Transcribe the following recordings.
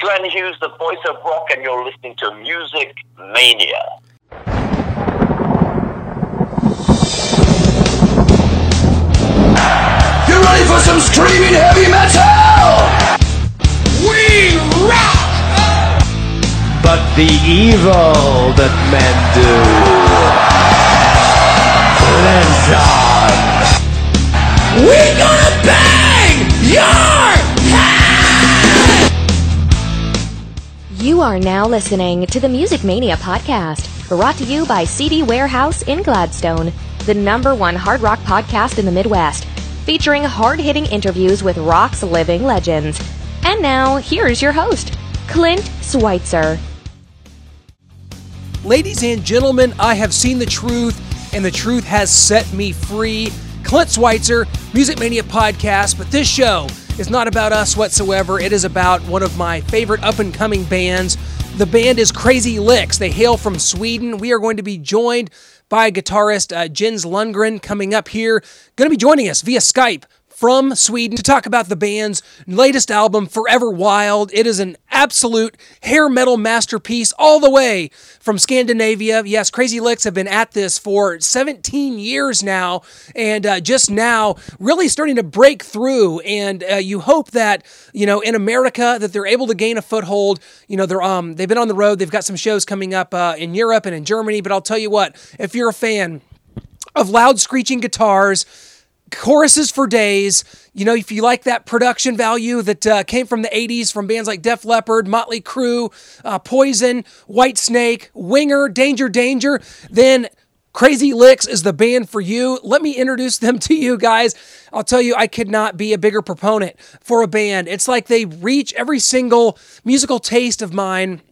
Glenn Hughes, the voice of rock, and you're listening to Music Mania. You ready for some screaming heavy metal? We rock! but the evil that men do lives on. We gonna bang your You are now listening to the Music Mania podcast, brought to you by CD Warehouse in Gladstone, the number one hard rock podcast in the Midwest, featuring hard hitting interviews with rock's living legends. And now, here's your host, Clint Schweitzer. Ladies and gentlemen, I have seen the truth, and the truth has set me free. Clint Schweitzer, Music Mania podcast, but this show is not about us whatsoever. It is about one of my favorite up and coming bands. The band is Crazy Lixx. They hail from Sweden. We are going to be joined by guitarist uh, Jens Lundgren coming up here. Going to be joining us via Skype from Sweden to talk about the band's latest album, Forever Wild. It is an absolute hair metal masterpiece all the way from Scandinavia. Yes, Crazy Lixx have been at this for 17 years now, and uh, just now really starting to break through. And uh, you hope that you know in America that they're able to gain a foothold. You know they're um they've been on the road. They've got some shows coming up uh, in Europe and in Germany. But I'll tell you what, if you're a fan of loud screeching guitars choruses for days. You know, if you like that production value that uh, came from the 80s from bands like Def Leppard, Motley Crue, uh, Poison, Whitesnake, Winger, Danger Danger, then Crazy Lixx is the band for you. Let me introduce them to you guys. I'll tell you, I could not be a bigger proponent for a band. It's like they reach every single musical taste of mine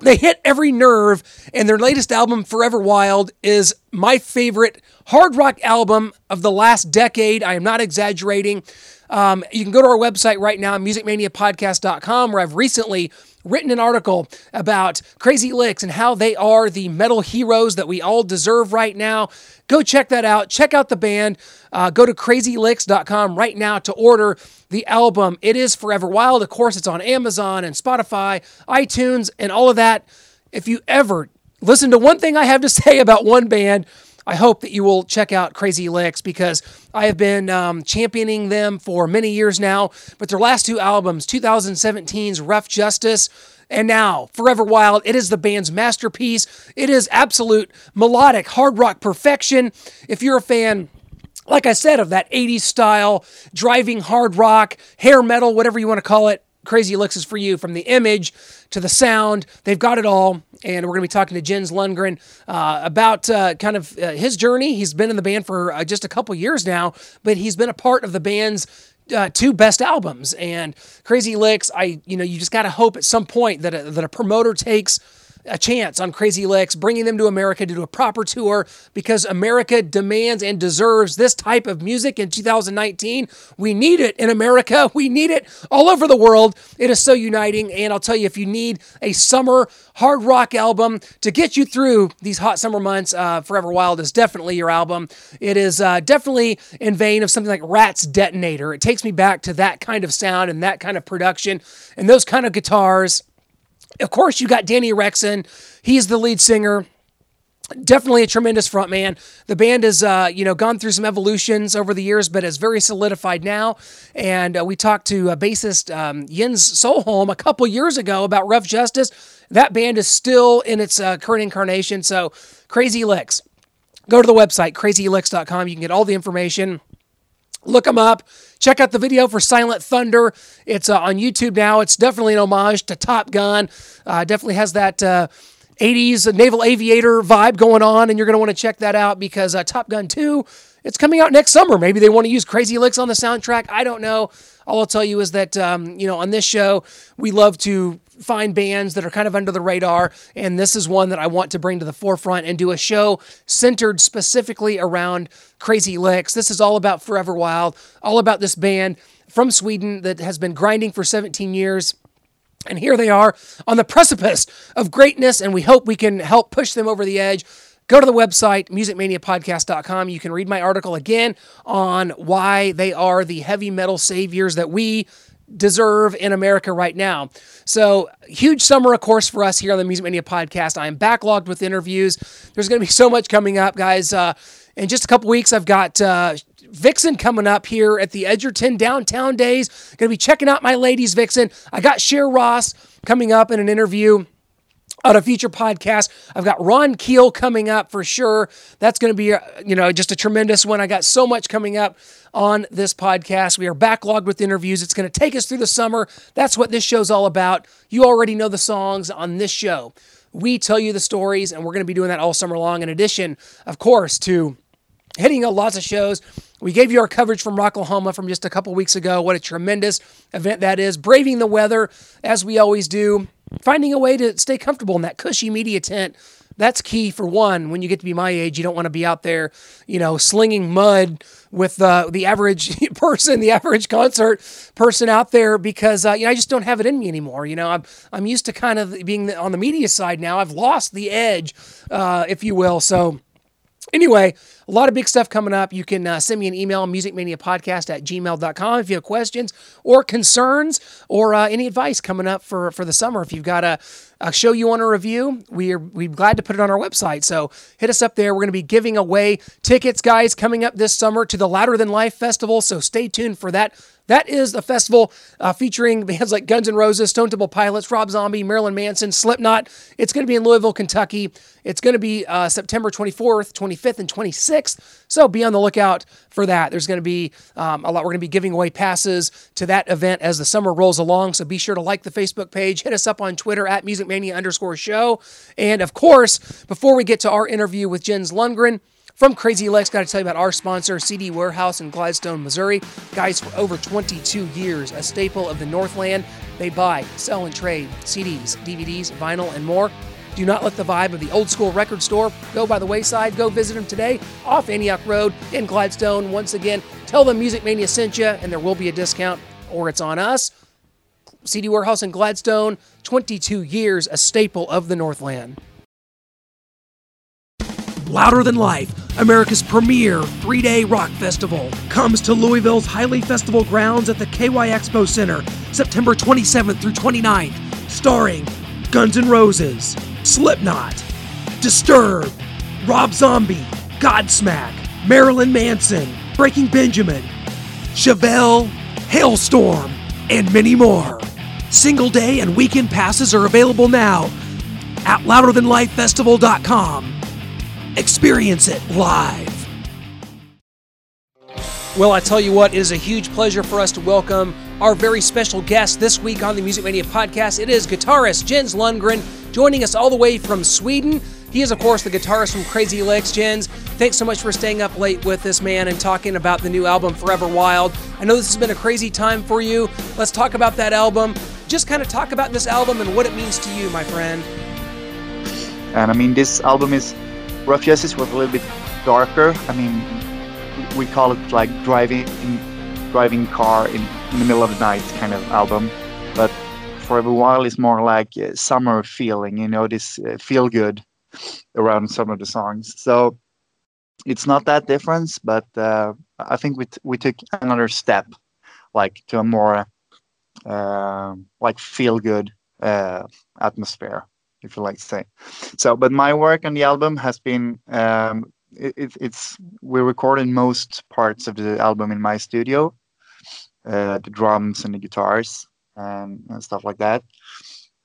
they hit every nerve, and their latest album, Forever Wild, is my favorite hard rock album of the last decade. I am not exaggerating. Um, you can go to our website right now, musicmaniapodcast.com, where I've recently written an article about Crazy Lixx and how they are the metal heroes that we all deserve right now. Go check that out. Check out the band. Uh, go to crazylicks.com right now to order the album. It is Forever Wild. Of course, it's on Amazon and Spotify, iTunes, and all of that. If you ever listen to one thing I have to say about one band, I hope that you will check out Crazy Lixx because I have been um, championing them for many years now. But their last two albums, 2017's Ruff Justice, and now Forever Wild, it is the band's masterpiece. It is absolute melodic hard rock perfection. If you're a fan, like I said, of that 80s style, driving hard rock, hair metal, whatever you want to call it, Crazy Lixx is for you. From the image to the sound, they've got it all. And we're going to be talking to Jens Lundgren uh, about uh, kind of uh, his journey. He's been in the band for uh, just a couple years now, but he's been a part of the band's uh, two best albums. And Crazy Lixx, I you know you just got to hope at some point that a, that a promoter takes a chance on Crazy Lixx, bringing them to America to do a proper tour because America demands and deserves this type of music in 2019. We need it in America. We need it all over the world. It is so uniting. And I'll tell you, if you need a summer hard rock album to get you through these hot summer months, uh, Forever Wild is definitely your album. It is uh, definitely in vein of something like Ratt's Detonator. It takes me back to that kind of sound and that kind of production and those kind of guitars. Of course, you got Danny Rexon. He's the lead singer. Definitely a tremendous frontman. The band has, uh, you know, gone through some evolutions over the years, but is very solidified now. And uh, we talked to uh, bassist um, Jens Sjöholm a couple years ago about Ruff Justice. That band is still in its uh, current incarnation. So, Crazy Lixx. Go to the website, crazylicks.com. You can get all the information. Look them up. Check out the video for Silent Thunder. It's uh, on YouTube now. It's definitely an homage to Top Gun. Uh, definitely has that uh, 80s naval aviator vibe going on, and you're going to want to check that out because uh, Top Gun 2, it's coming out next summer. Maybe they want to use Crazy Lixx on the soundtrack. I don't know. All I'll tell you is that, um, you know, on this show, we love to find bands that are kind of under the radar, and this is one that I want to bring to the forefront and do a show centered specifically around Crazy Lixx. This is all about Forever Wild, all about this band from Sweden that has been grinding for 17 years. And here they are on the precipice of greatness, and we hope we can help push them over the edge. Go to the website, musicmaniapodcast.com. You can read my article again on why they are the heavy metal saviors that we deserve in America right now. So, huge summer, of course, for us here on the Music Mania podcast. I am backlogged with interviews. There's going to be so much coming up, guys. Uh, in just a couple weeks, I've got uh, Vixen coming up here at the Edgerton Downtown Days. Going to be checking out my ladies, Vixen. I got Share Ross coming up in an interview on a future podcast. I've got Ron Keel coming up for sure. That's going to be, uh, you know, just a tremendous one. I got so much coming up on this podcast. We are backlogged with interviews. It's going to take us through the summer. That's what this show's all about. You already know the songs on this show. We tell you the stories, and we're going to be doing that all summer long. In addition, of course, to hitting lots of shows. We gave you our coverage from Rocklahoma from just a couple weeks ago. What a tremendous event that is. Braving the weather, as we always do. Finding a way to stay comfortable in that cushy media tent. That's key for one. When you get to be my age, you don't want to be out there, you know, slinging mud with uh, the average person, the average concert person out there, because uh, you know I just don't have it in me anymore. You know, I'm I'm used to kind of being on the media side now. I've lost the edge, uh, if you will. So Anyway, a lot of big stuff coming up. You can uh, send me an email, musicmaniapodcast at gmail.com if you have questions or concerns or uh, any advice coming up for, for the summer. If you've got a, a show you want to review, we're, we're glad to put it on our website. So hit us up there. We're going to be giving away tickets, guys, coming up this summer to the Louder Than Life Festival. So stay tuned for that. That is a festival uh, featuring bands like Guns N' Roses, Stone Temple Pilots, Rob Zombie, Marilyn Manson, Slipknot. It's going to be in Louisville, Kentucky. It's going to be uh, September 24th, 25th, and 26th. So be on the lookout for that. There's going to be um, a lot. We're going to be giving away passes to that event as the summer rolls along. So be sure to like the Facebook page, hit us up on Twitter at musicmania underscore show. And of course, before we get to our interview with Jens Lundgren, from Crazy Lixx, got to tell you about our sponsor, CD Warehouse in Gladstone, Missouri. Guys, for over 22 years, a staple of the Northland. They buy, sell, and trade CDs, DVDs, vinyl, and more. Do not let the vibe of the old school record store go by the wayside. Go visit them today off Antioch Road in Gladstone. Once again, tell them Music Mania sent you, and there will be a discount, or it's on us. CD Warehouse in Gladstone, 22 years, a staple of the Northland. Louder Than Life, America's premier three day rock festival, comes to Louisville's Hiley Festival grounds at the KY Expo Center September 27th through 29th, starring Guns N' Roses, Slipknot, Disturbed, Rob Zombie, Godsmack, Marilyn Manson, Breaking Benjamin, Chevelle, Halestorm, and many more. Single day and weekend passes are available now at louderthanlifefestival.com. Experience it live. Well, I tell you what, it is a huge pleasure for us to welcome our very special guest this week on the Music Mania podcast. It is guitarist Jens Lundgren joining us all the way from Sweden. He is, of course, the guitarist from Crazy Lixx. Jens, thanks so much for staying up late with this man and talking about the new album Forever Wild. I know this has been a crazy time for you. Let's talk about that album. Just kind of talk about this album and what it means to you, my friend. And I mean, this album is Ruff Justice was a little bit darker. I mean, we call it like driving driving car in, in the middle of the night kind of album. But Forever Wild, it's more like a summer feeling, you know, this uh, feel good around some of the songs. So it's not that difference, but uh, I think we t- we took another step, like to a more uh, like feel good uh, atmosphere if you like to say. So, but my work on the album has been um, it, it's we recorded most parts of the album in my studio, uh, the drums and the guitars and, and, stuff like that.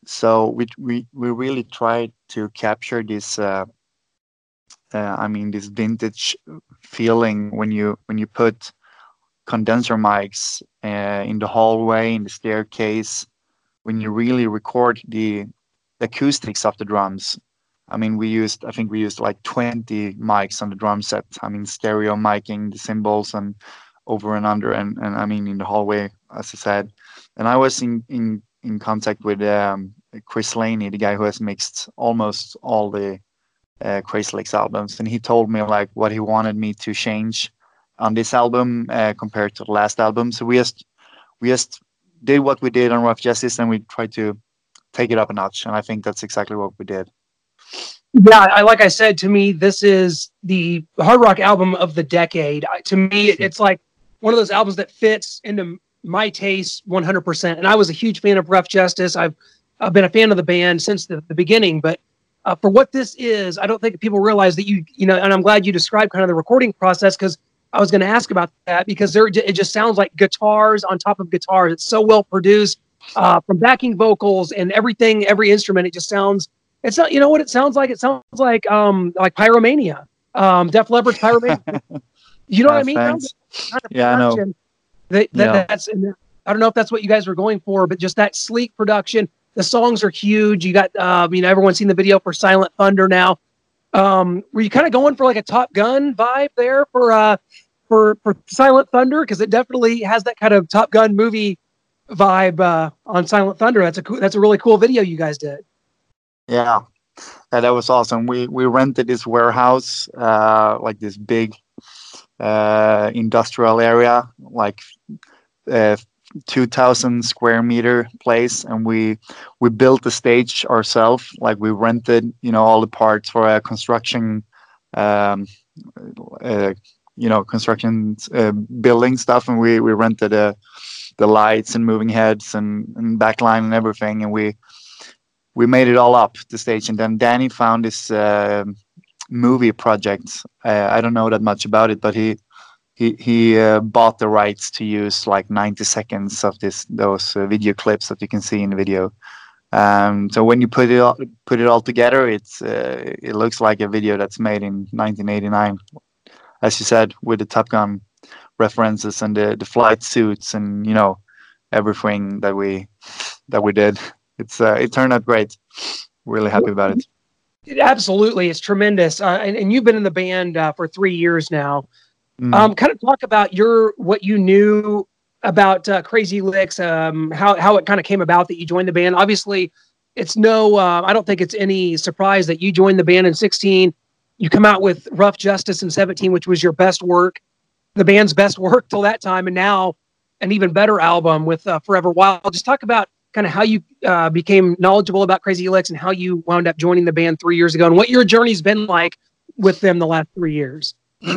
So we we we really tried to capture this. Uh, uh, I mean, this vintage feeling when you when you put condenser mics uh, in the hallway, in the staircase, when you really record the acoustics of the drums. I mean, we used, I think we used like 20 mics on the drum set. I mean, stereo miking the cymbals and over and under, and, and I mean, in the hallway, as I said. And I was in, in, in contact with um, Chris Laney, the guy who has mixed almost all the uh, Crazy Lixx albums. And he told me like what he wanted me to change on this album uh, compared to the last album. So we just, we just did what we did on Ruff Justice and we tried to take it up a notch. And I think that's exactly what we did. Yeah, I, like I said, to me, this is the hard rock album of the decade. To me, it's like one of those albums that fits into my taste 100%. And I was a huge fan of Ruff Justice. I've I've been a fan of the band since the, the beginning, but uh, for what this is, I don't think people realize that you you know. And I'm glad you described kind of the recording process because I was going to ask about that because there it just sounds like guitars on top of guitars. It's so well produced uh, from backing vocals and everything, every instrument. It just sounds. It's not. You know what it sounds like? It sounds like um like Pyromania, um Def Leppard's Pyromania. you know what I mean? Kind of Yeah, I know. That, that, Yeah. That's. I don't know if that's what you guys were going for, but just that sleek production. The songs are huge. You got, um, you know, everyone's seen the video for Silent Thunder now. Um, were you kind of going for like a Top Gun vibe there for uh for for Silent Thunder because it definitely has that kind of Top Gun movie vibe uh, on Silent Thunder. That's a cool, that's a really cool video you guys did. Yeah, that was awesome. We we rented this warehouse, uh, like this big uh, industrial area, like uh, two thousand square meter place, and we we built the stage ourselves. Like we rented, you know, all the parts for a construction, um, uh, you know, construction uh, building stuff, and we we rented uh, the lights and moving heads and, and backline and everything, and we we made it all up the stage. And then danny found this uh, movie project. Uh, i don't know that much about it but he he he uh, bought the rights to use like 90 seconds of this those uh, video clips that you can see in the video. Um, so when you put it all, put it all together it's uh, it looks like a video that's made in 1989 as you said with the top gun references and the, the flight suits and you know everything that we that we did it's uh, it turned out great. Really happy about it. It- absolutely, it's tremendous. Uh, and, and you've been in the band uh, for three years now. Mm. Um, kind of talk about your what you knew about uh, Crazy Lixx, um, how how it kind of came about that you joined the band. Obviously, it's no, uh, I don't think it's any surprise that you joined the band in 16. You come out with Ruff Justice in 17, which was your best work, the band's best work till that time, and now an even better album with uh, Forever Wild. Just talk about kind of how you uh, became knowledgeable about Crazy Lixx and how you wound up joining the band three years ago, and what your journey's been like with them the last three years.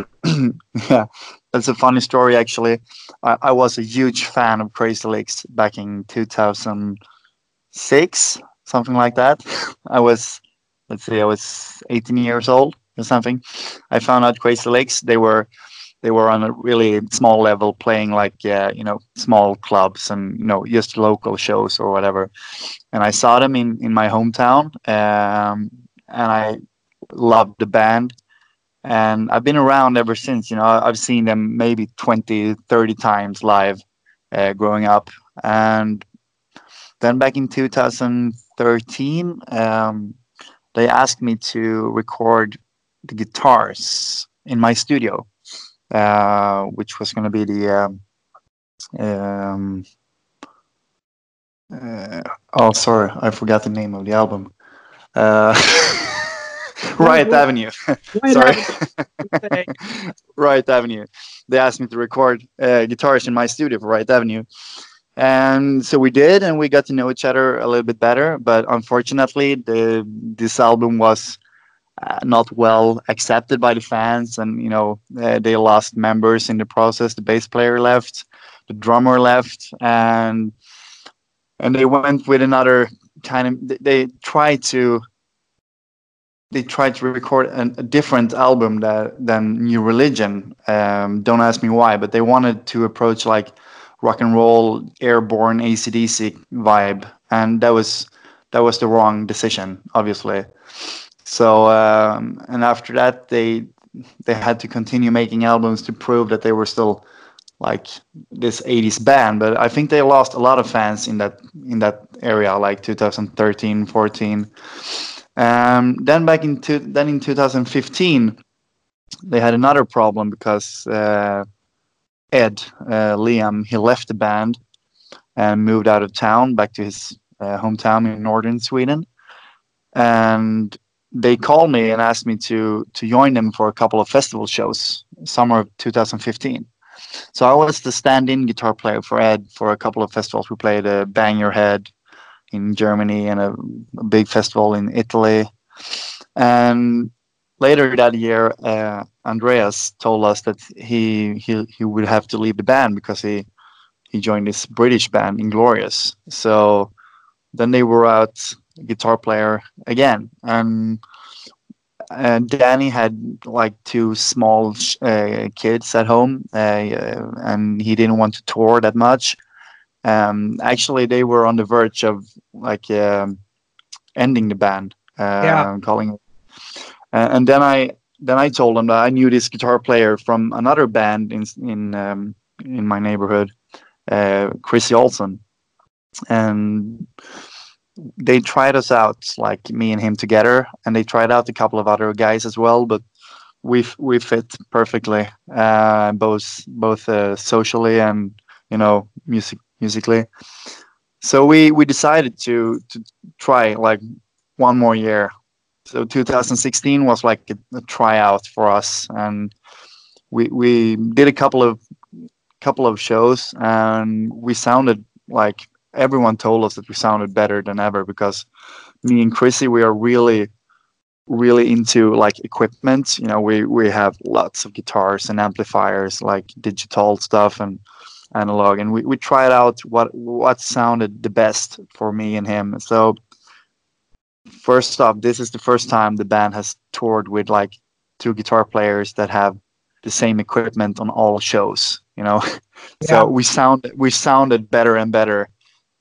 yeah, that's a funny story actually. I, I was a huge fan of Crazy Lixx back in 2006, something like that. I was, let's see, I was 18 years old or something. I found out Crazy Lixx. They were they were on a really small level playing like uh, you know small clubs and you know just local shows or whatever. And i saw them in in my hometown um, and i loved the band. And i've been around ever since you know i've seen them maybe 20 30 times live uh, growing up. And then back in 2013 um, they asked me to record the guitars in my studio uh, which was going to be the um, um, uh, oh sorry I forgot the name of the album. Uh, Riot Avenue. sorry. Riot Avenue. They asked me to record uh, guitars in my studio for Riot Avenue. And so we did and we got to know each other a little bit better but unfortunately the this album was uh, not well accepted by the fans and you know uh, they lost members in the process. The bass player left the drummer left and and they went with another kind of they- tried to they tried to record an, a different album that, than new religion. Um, don't ask me why but they wanted to approach like rock and roll Airbourne acdc vibe. And that was that was the wrong decision obviously so um, and after that they they had to continue making albums to prove that they were still like this 80s band. But i think they lost a lot of fans in that in that area like 2013 14 um, then back in then in 2015 they had another problem because uh, ed uh, liam he left the band and moved out of town back to his uh, hometown in northern sweden. And they called me and asked me to to join them for a couple of festival shows summer of 2015 so i was the stand-in guitar player for ed for a couple of festivals. We played a bang your head in germany and a, a big festival in italy. And later that year uh, andreas told us that he, he he would have to leave the band because he he joined this British band, Inglorious. So then they were out guitar player again, and and Danny had like two small uh, kids at home, uh, and he didn't want to tour that much. Um, actually, they were on the verge of like um, ending the band, uh, Yeah. calling it. Uh, and then I then I told him that I knew this guitar player from another band in in um, in my neighborhood, uh, Chrissy Olsen, and they tried us out like me and him together and they tried out a couple of other guys as well but we we fit perfectly uh both both uh, socially and you know music musically. So we we decided to to try like one more year. So 2016 was like a, a tryout for us and we we did a couple of couple of shows and we sounded like everyone told us that we sounded better than ever because me and Chrissy we are really really into like equipment. You know we we have lots of guitars and amplifiers like digital stuff and analog and we, we tried out what what sounded the best for me and him. So first off this is the first time the band has toured with like two guitar players that have the same equipment on all shows you know? Yeah. so we sound we sounded better and better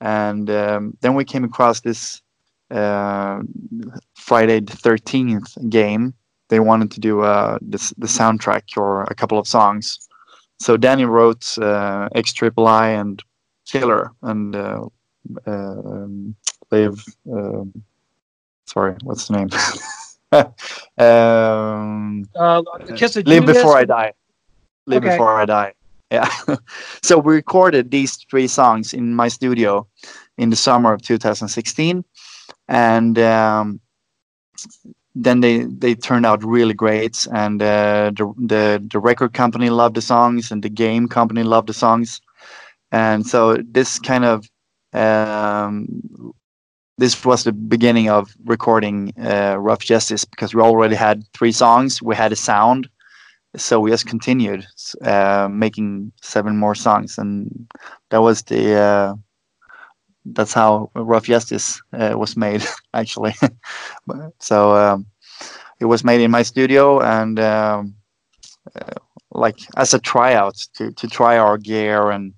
and um, then we came across this uh, Friday the Thirteenth game. They wanted to do uh, this, the soundtrack or a couple of songs. So Danny wrote uh, X Triple I and Killer and uh, um, Live. Um, sorry, what's the name? um, Uh, Live? Before I Die. Live Okay. Before I Die. Yeah. so we recorded these three songs in my studio in the summer of 2016, and um, then they they turned out really great. And uh, the, the the record company loved the songs, and the game company loved the songs, and so this kind of um, this was the beginning of recording uh, Ruff Justice because we already had three songs. We had a sound, so we just continued uh, making seven more songs, and that was the uh, that's how Ruff Justice uh, was made actually. so um, it was made in my studio and um, uh, like as a tryout to to try our gear and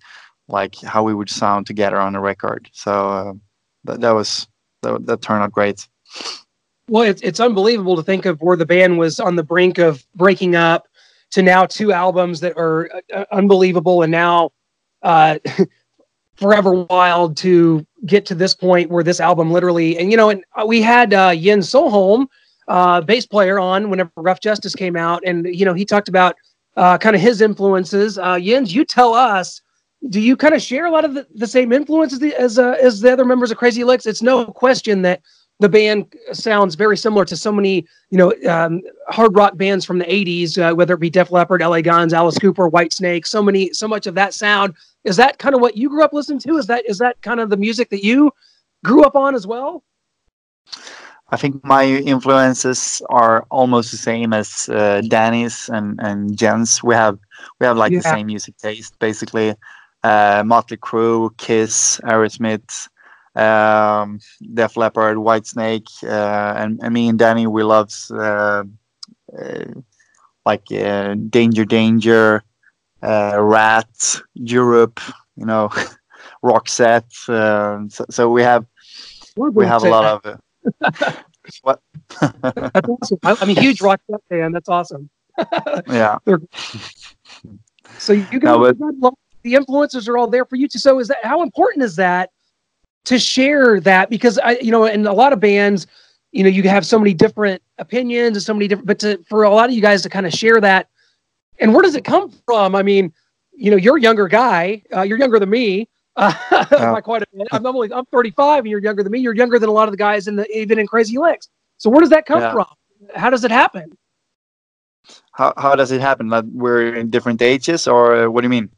like how we would sound together on a record. So uh, that that was that, that turned out great. Well, it's it's unbelievable to think of where the band was on the brink of breaking up to now two albums that are uh, unbelievable, and now uh, Forever Wild to get to this point where this album literally, and you know, and we had uh, Jens Sjöholm, uh, bass player, on whenever Ruff Justice came out, and you know, he talked about uh, kind of his influences. Uh, Jens, you tell us. Do you kind of share a lot of the, the same influences the- as uh, as the other members of Crazy Lixx? It's no question that the band sounds very similar to so many, you know, um, hard rock bands from the '80s, uh, whether it be Def Leppard, LA Guns, Alice Cooper, Whitesnake. So many, so much of that sound. Is that kind of what you grew up listening to? Is that is that kind of the music that you grew up on as well? I think my influences are almost the same as uh, Danny's and and Jen's. We have we have like the same music taste, basically. Uh, Motley Crue, Kiss, Aerosmith, um, Def Leppard, Whitesnake, uh, and, and me and Danny we love uh, uh, like uh, Danger Danger, uh, Ratt, Europe, you know, Roxette. Uh, so, so we have we have a lot of uh, what That's awesome. I, I'm a huge rock Set fan. That's awesome. yeah So you guys, No, but- you guys love- the influencers are all there for you too. So is that how important is that to share that? Because I, you know, in a lot of bands, you know, you have so many different opinions and so many different, but to, for a lot of you guys to kind of share that, and where does it come from? I mean, you know, you're a younger guy. Uh, you're younger than me. Uh, by quite a bit. I'm only I'm 35, and you're younger than me. You're younger than a lot of the guys in the even in Crazy Lixx. So where does that come Yeah. from? How does it happen? how, how does it happen like we're in different ages or what do you mean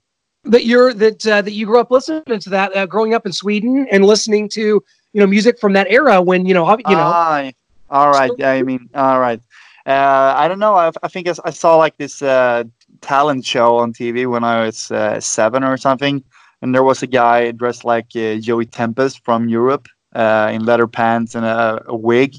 that you're that uh, that you grew up listening to that uh, growing up in Sweden and listening to you know music from that era when you know you know Ah, all right. Yeah, I mean, all right. Uh, I don't know. I, I think I saw like this uh, talent show on TV when I was uh, seven or something, and there was a guy dressed like uh, Joey Tempest from Europe uh, in leather pants and a, a wig,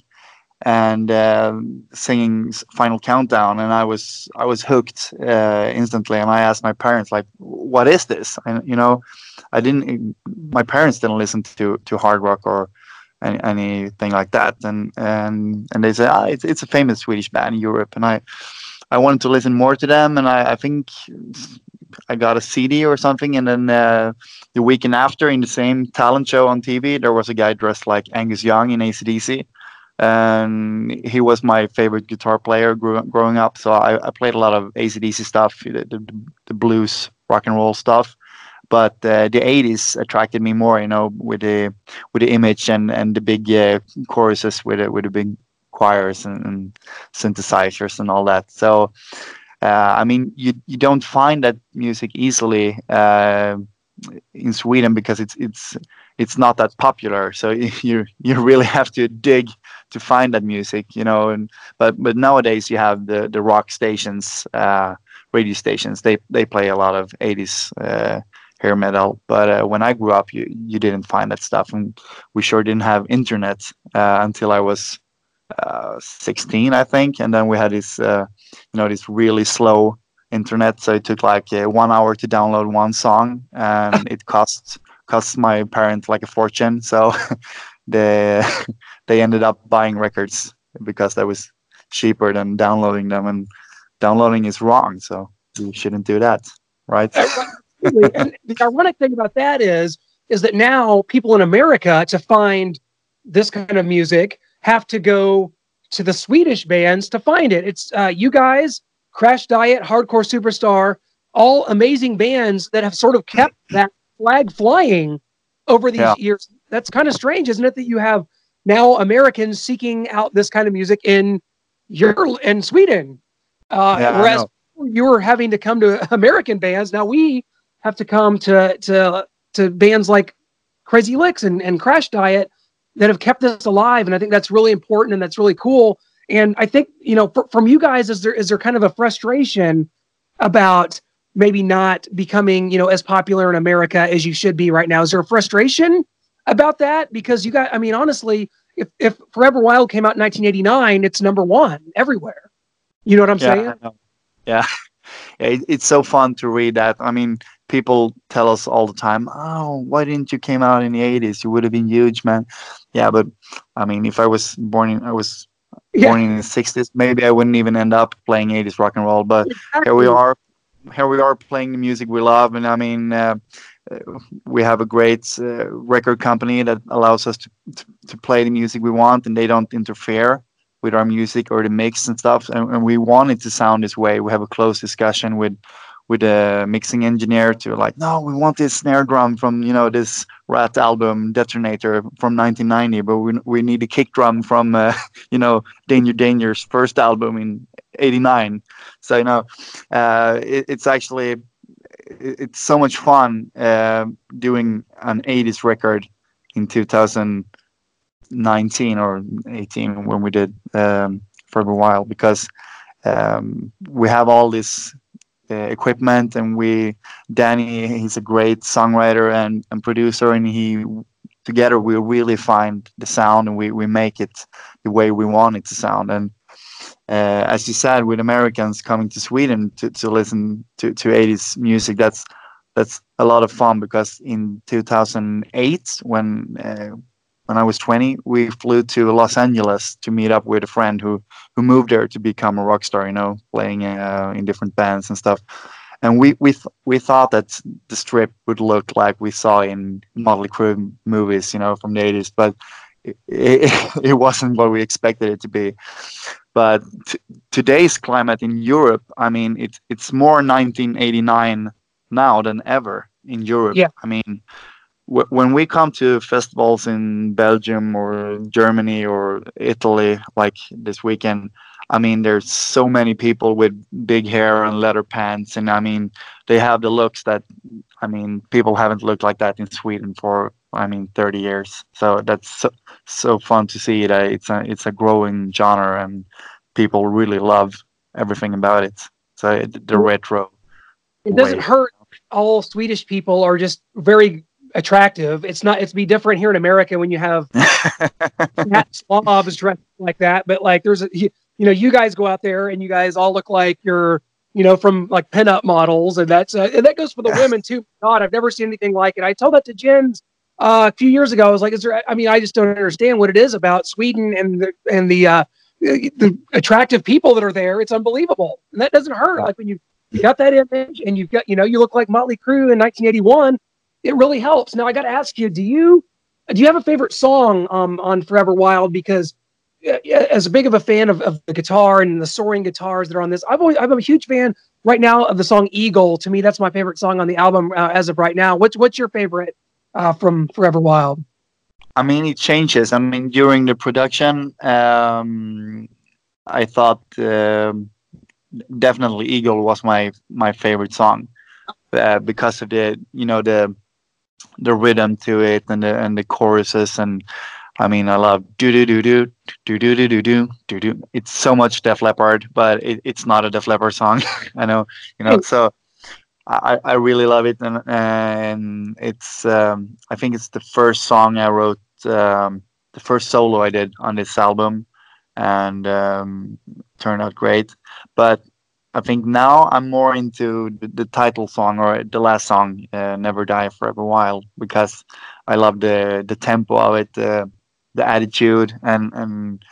and uh, singing Final Countdown, and I was I was hooked uh, instantly. And I asked my parents like, "What is this?" And you know, I didn't. My parents didn't listen to to hard rock or any, anything like that, and and and they said, "Ah, it's it's a famous Swedish band in Europe," and I. I wanted to listen more to them, and I, I think I got a CD or something, and then uh, the weekend after, in the same talent show on TV, there was a guy dressed like Angus Young in ACDC, and he was my favorite guitar player grew, growing up. So I, I, played a lot of ACDC stuff, the, the, the blues, rock and roll stuff. But uh, the '80s attracted me more, you know, with the with the image and and the big uh, choruses with it with the big choirs and, and synthesizers and all that. So, uh, I mean, you you don't find that music easily uh, in Sweden because it's it's it's not that popular. So you you really have to dig to find that music, you know. And but but nowadays you have the the rock stations, uh, radio stations. They they play a lot of 80s uh, hair metal. But uh, when I grew up, you you didn't find that stuff, and we sure didn't have internet uh, until I was uh, 16, I think. And then we had this, uh, you know, this really slow internet. So it took like uh, one hour to download one song, and it cost cost my parents like a fortune. So they they ended up buying records because that was cheaper than downloading them, and downloading is wrong. So you shouldn't do that, right? and the ironic thing about that is is that now people in America to find this kind of music have to go to the Swedish bands to find it. It's uh, you guys, Crash Diet, Hardcore Superstar, all amazing bands that have sort of kept that flag flying over these yeah. years. That's kind of strange, isn't it? That you have now Americans seeking out this kind of music in Europe and Sweden, uh, yeah, whereas you were having to come to American bands. Now we have to come to to to bands like Crazy Lixx and, and Crash Diet that have kept this alive. And I think that's really important and that's really cool. And I think, you know, for, from you guys, is there is there kind of a frustration about maybe not becoming, you know, as popular in America as you should be right now? Is there a frustration about that? Because you got, I mean, honestly, if, if Forever Wild came out in 1989, it's number one everywhere. You know what I'm yeah, saying? Yeah. yeah. It's so fun to read that. I mean, people tell us all the time, "Oh, why didn't you came out in the '80s? You would have been huge, man." Yeah, but I mean, if I was born in, I was yeah. born in the '60s, maybe I wouldn't even end up playing '80s rock and roll. But exactly. here we are, here we are playing the music we love, and I mean, uh, we have a great uh, record company that allows us to, to, to play the music we want, and they don't interfere with our music or the mix and stuff. And, and we want it to sound this way. We have a close discussion with with a mixing engineer to like, no, we want this snare drum from you know this Ratt album Detonator from 1990, but we we need a kick drum from uh, you know Danger Danger's first album in '89. So you know, uh, it, it's actually it's so much fun uh, doing an 80s record in 2019 or 18 when we did um, for a while because um, we have all this uh, equipment and we danny he's a great songwriter and, and producer and he together we really find the sound and we, we make it the way we want it to sound. And uh, as you said with americans coming to sweden to, to listen to, to 80s music that's that's a lot of fun because in 2008 when uh, when I was 20, we flew to Los Angeles to meet up with a friend who who moved there to become a rock star. You know, playing uh, in different bands and stuff. And we we th- we thought that the strip would look like we saw in Motley Crue movies, you know, from the 80s, but it, it, it wasn't what we expected it to be. But t- today's climate in Europe, I mean, it's it's more 1989 now than ever in Europe. Yeah. I mean, when we come to festivals in Belgium or Germany or Italy, like this weekend, I mean, there's so many people with big hair and leather pants, and I mean, they have the looks that, I mean, people haven't looked like that in Sweden for, I mean, 30 years. So that's so, so fun to see that it's a it's a growing genre, and people really love everything about it. So the retro. It doesn't hurt all Swedish people are just very attractive. It's not. It's be different here in America when you have Slavs dressed like that. But like, there's a you, you know, you guys go out there and you guys all look like you're you know from like pinup models, and that's uh, and that goes for the women too. God, I've never seen anything like it. I told that to Jens uh, a few years ago. I was like, is there? I mean, I just don't understand what it is about Sweden and the and the uh, the attractive people that are there. It's unbelievable, and that doesn't hurt. Like when you you got that image and you've got you know you look like Motley Crue in 1981 it really helps. Now I got to ask you, do you do you have a favorite song um, on Forever Wild? Because uh, as a big of a fan of, of the guitar and the soaring guitars that are on this, I've always I'm a huge fan right now of the song Eagle. To me, that's my favorite song on the album uh, as of right now. What's what's your favorite uh, from Forever Wild? I mean, it changes. I mean, during the production, um, I thought um, definitely Eagle was my my favorite song uh, because of the you know the the rhythm to it and the and the choruses and I mean I love do do do do do do do do do do do. It's so much Def Leppard, but it, it's not a Def Leppard song. I know, you know. So I, I really love it, and and it's um, I think it's the first song I wrote, um, the first solo I did on this album, and um, turned out great. But I think now I'm more into the, the title song or the last song, uh, "Never Die Forever Wild," because I love the the tempo of it, uh, the attitude, and and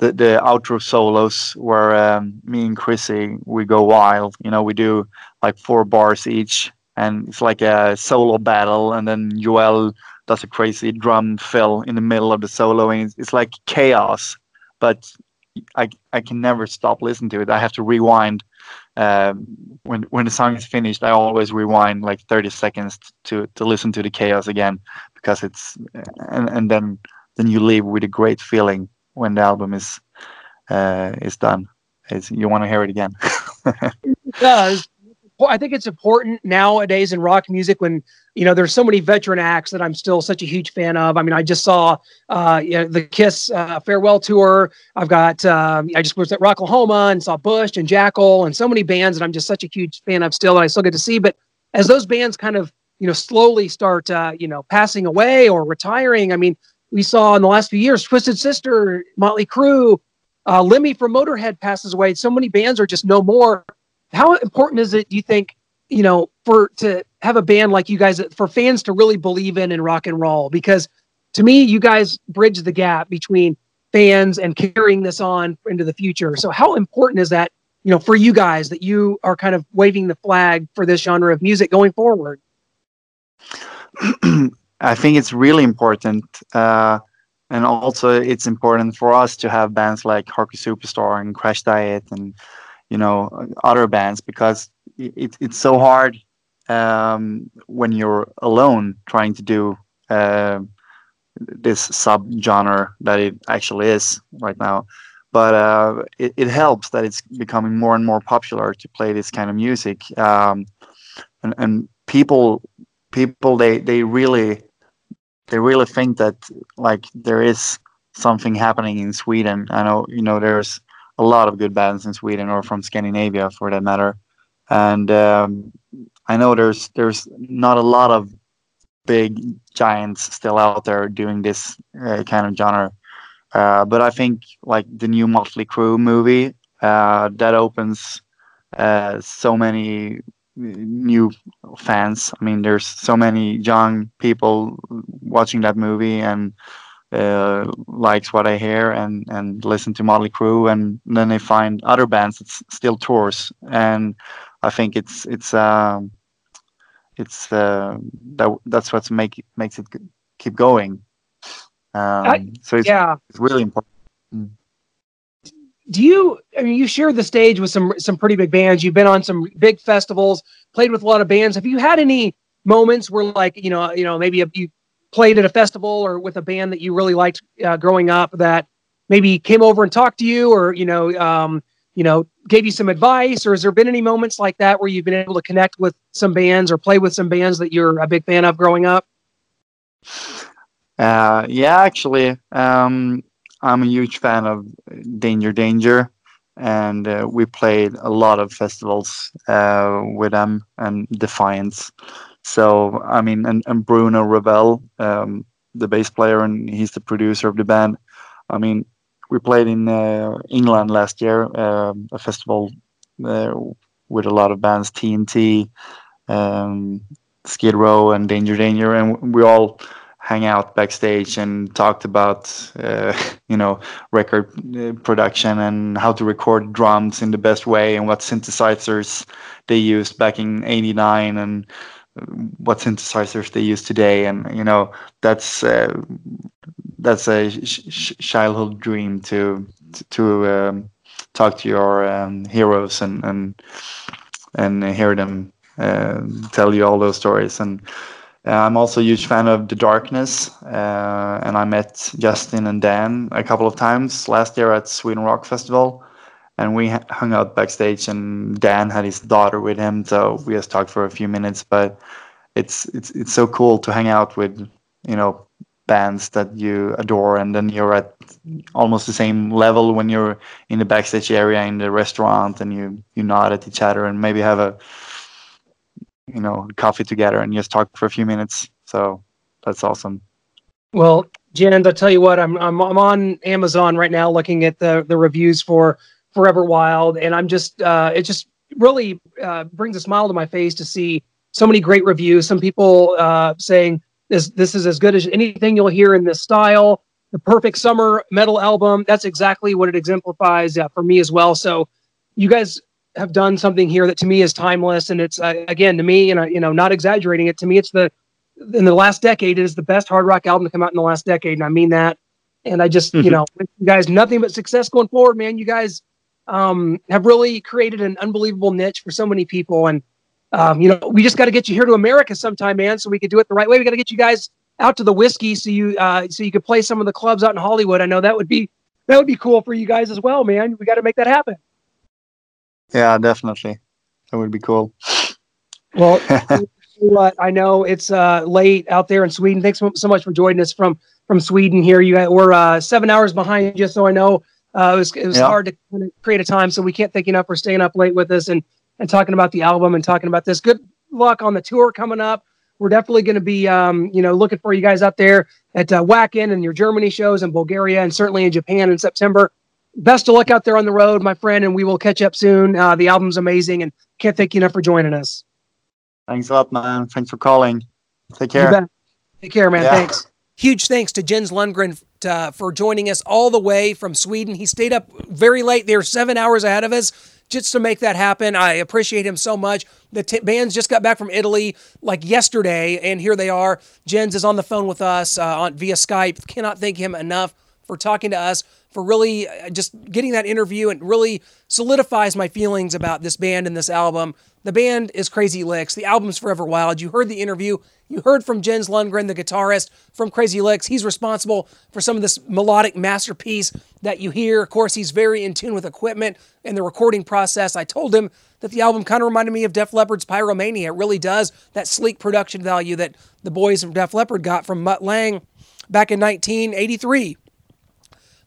the the outro solos where um, me and Chrissy we go wild. You know, we do like four bars each, and it's like a solo battle, and then Joel does a crazy drum fill in the middle of the solo, and it's, it's like chaos. But I I can never stop listening to it. I have to rewind um, when when the song is finished, I always rewind like 30 seconds to to listen to the chaos again because it's and and then then you leave with a great feeling when the album is uh, is done. It's, you want to hear it again. it does. I think it's important nowadays in rock music when you know there's so many veteran acts that I'm still such a huge fan of. I mean, I just saw uh, you know, the Kiss uh, farewell tour. I've got um, I just was at Rocklahoma and saw Bush and Jackyl and so many bands that I'm just such a huge fan of still that I still get to see. But as those bands kind of you know slowly start uh, you know passing away or retiring, I mean, we saw in the last few years Twisted Sister, Motley Crue, uh, Lemmy from Motorhead passes away. So many bands are just no more. How important is it do you think you know for to have a band like you guys for fans to really believe in in rock and roll? Because to me you guys bridge the gap between fans and carrying this on into the future. So how important is that you know for you guys that you are kind of waving the flag for this genre of music going forward i think it's really important uh, and also it's important for us to have bands like Hardcore Superstar and Crash Diet and you know other bands because it, it's so hard um, when you're alone trying to do uh, this subgenre that it actually is right now. But uh, it, it helps that it's becoming more and more popular to play this kind of music um, and, and people people they they really they really think that like there is something happening in Sweden. I know you know there's a lot of good bands in Sweden or from Scandinavia for that matter. And um, I know there's there's not a lot of big giants still out there doing this uh, kind of genre. Uh, but I think like the new Motley Crue movie uh, that opens uh, so many new fans. I mean, there's so many young people watching that movie, and uh, likes what I hear and and listen to Motley Crue, and then they find other bands that still tours, and I think it's it's um, it's uh, that that's what make makes it keep going. Um, I, so it's, yeah, it's really important. Do you? I mean, you share the stage with some some pretty big bands. You've been on some big festivals, played with a lot of bands. Have you had any moments where, like, you know, you know, maybe you played at a festival or with a band that you really liked uh, growing up that maybe came over and talked to you or you know um, you know gave you some advice or has there been any moments like that where you've been able to connect with some bands or play with some bands that you're a big fan of growing up uh, yeah actually um, i'm a huge fan of danger danger and uh, we played a lot of festivals uh, with them and Defiance. So I mean, and, and Bruno Ravel, um, the bass player, and he's the producer of the band. I mean, we played in uh, England last year, uh, a festival with a lot of bands, TNT, um, Skid Row, and Danger Danger, and we all hang out backstage and talked about uh, you know record uh, production and how to record drums in the best way and what synthesizers they used back in 89 and what synthesizers they use today. And you know that's uh, that's a sh- childhood dream to to um, talk to your um, heroes and and and hear them uh, tell you all those stories. And uh, I'm also a huge fan of The Darkness, uh, and I met Justin and Dan a couple of times last year at Sweden Rock Festival, and we hung out backstage. And Dan had his daughter with him, so we just talked for a few minutes. But it's it's it's so cool to hang out with you know bands that you adore, and then you're at almost the same level when you're in the backstage area in the restaurant, and you you nod at each other and maybe have a you know coffee together and just talk for a few minutes. So that's awesome. Well, Jens, I'll tell you what, I'm, I'm I'm on Amazon right now looking at the the reviews for Forever Wild, and I'm just uh, it just really uh, brings a smile to my face to see so many great reviews. Some people uh, saying this this is as good as anything you'll hear in this style. The perfect summer metal album. That's exactly what it exemplifies uh, for me as well. So, you guys have done something here that to me is timeless, and it's uh, again to me, and you know, not exaggerating it. To me, it's the in the last decade, it is the best hard rock album to come out in the last decade, and I mean that. And I just, mm-hmm. you know, you guys, nothing but success going forward, man. You guys um, have really created an unbelievable niche for so many people, and um, you know, we just got to get you here to America sometime, man, so we can do it the right way. We got to get you guys out to the Whisky, so you uh, so you could play some of the clubs out in Hollywood. I know that would be that would be cool for you guys as well, man. We got to make that happen. Yeah, definitely. That would be cool. Well, what I know it's uh, late out there in Sweden. Thanks so much for joining us from from Sweden here. You we're uh, seven hours behind you, so I know uh, it was it was yeah. hard to kind of create a time. So we can't thank you enough for staying up late with us and and talking about the album and talking about this. Good luck on the tour coming up. We're definitely going to be um, you know looking for you guys out there at uh, Wacken and your Germany shows in Bulgaria and certainly in Japan in September best of luck out there on the road, my friend, and we will catch up soon. Uh, the album's amazing, and can't thank you enough for joining us. Thanks a lot, man. Thanks for calling. Take care. Take care, man. Yeah. Thanks. Huge thanks to Jens Lundgren uh, for joining us all the way from Sweden. He stayed up very late. They're seven hours ahead of us just to make that happen. I appreciate him so much. The t- bands just got back from Italy like yesterday, and here they are. Jens is on the phone with us uh, on via Skype. Cannot thank him enough for talking to us for really uh, just getting that interview and really solidifies my feelings about this band and this album. The band is Crazy Lixx. The album's Forever Wild. You heard the interview. You heard from Jens Lundgren, the guitarist from Crazy Lixx. He's responsible for some of this melodic masterpiece that you hear. Of course, he's very in tune with equipment and the recording process. I told him that the album kind of reminded me of Def Leppard's Pyromania. It really does. That sleek production value that the boys from Def Leppard got from Mutt Lange back in 1983.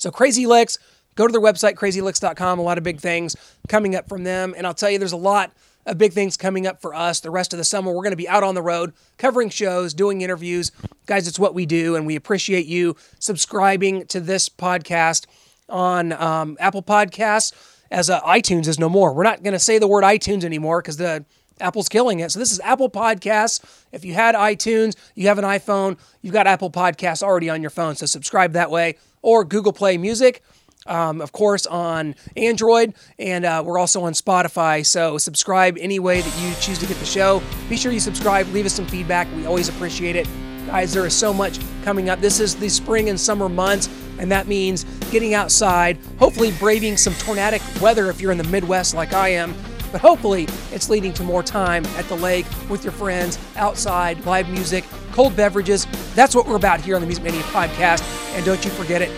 So Crazy Lixx, go to their website, crazylixx.com. A lot of big things coming up from them. And I'll tell you, there's a lot of big things coming up for us the rest of the summer. We're going to be out on the road covering shows, doing interviews. Guys, it's what we do. And we appreciate you subscribing to this podcast on um, Apple Podcasts as uh, iTunes is no more. We're not going to say the word iTunes anymore because the Apple's killing it. So this is Apple Podcasts. If you had iTunes, you have an iPhone, you've got Apple Podcasts already on your phone. So subscribe that way or Google Play Music. Um, of course, on Android, and uh, we're also on Spotify. So, subscribe any way that you choose to get the show. Be sure you subscribe, leave us some feedback. We always appreciate it. Guys, there is so much coming up. This is the spring and summer months, and that means getting outside, hopefully, braving some tornadic weather if you're in the Midwest like I am. But hopefully, it's leading to more time at the lake with your friends, outside, live music, cold beverages. That's what we're about here on the Music Mania podcast. And don't you forget it.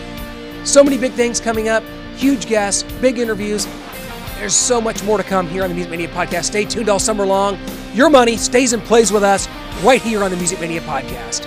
So many big things coming up, huge guests, big interviews. There's so much more to come here on the Music Mania podcast. Stay tuned all summer long. Your money stays and plays with us right here on the Music Mania podcast.